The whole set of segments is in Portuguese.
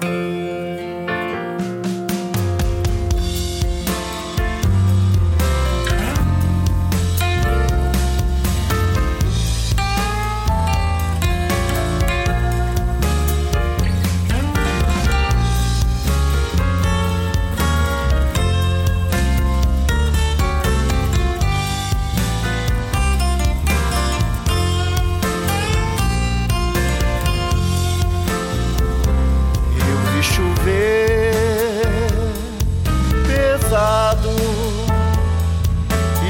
Bye.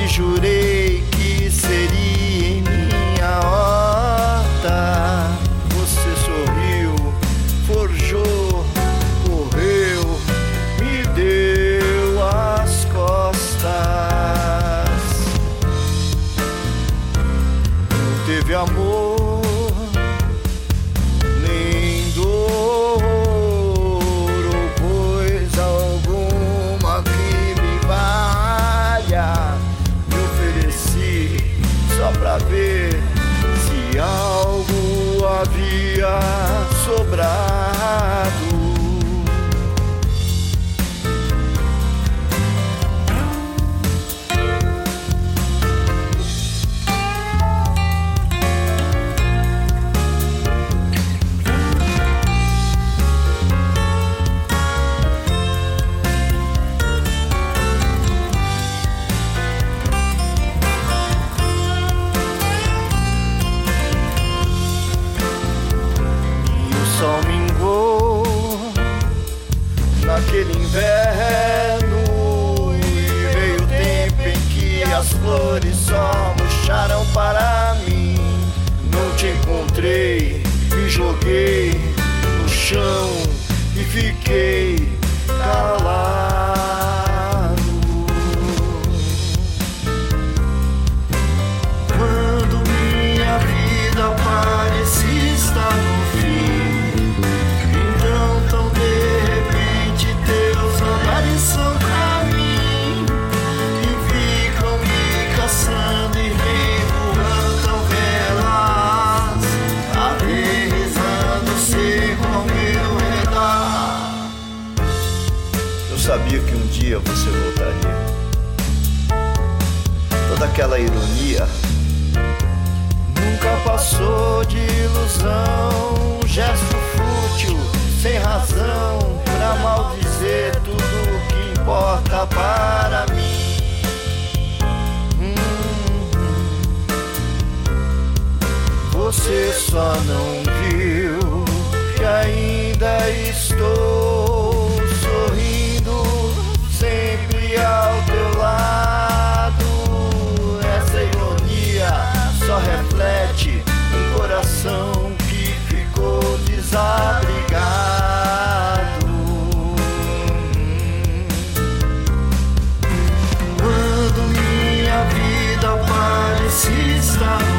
Jurei que seria em minha horta. Você sorriu, forjou, correu, me deu as costas. Não teve amor algo havia flores só murcharam para mim. Não te encontrei, me joguei no chão e fiquei sabia que um dia você voltaria. Toda aquela ironia nunca passou de ilusão. Um gesto fútil, sem razão, pra maldizer tudo o que importa para mim. Hum, Você só não viu que ainda estou forte, um coração que ficou desabrigado. Quando minha vida parecia estar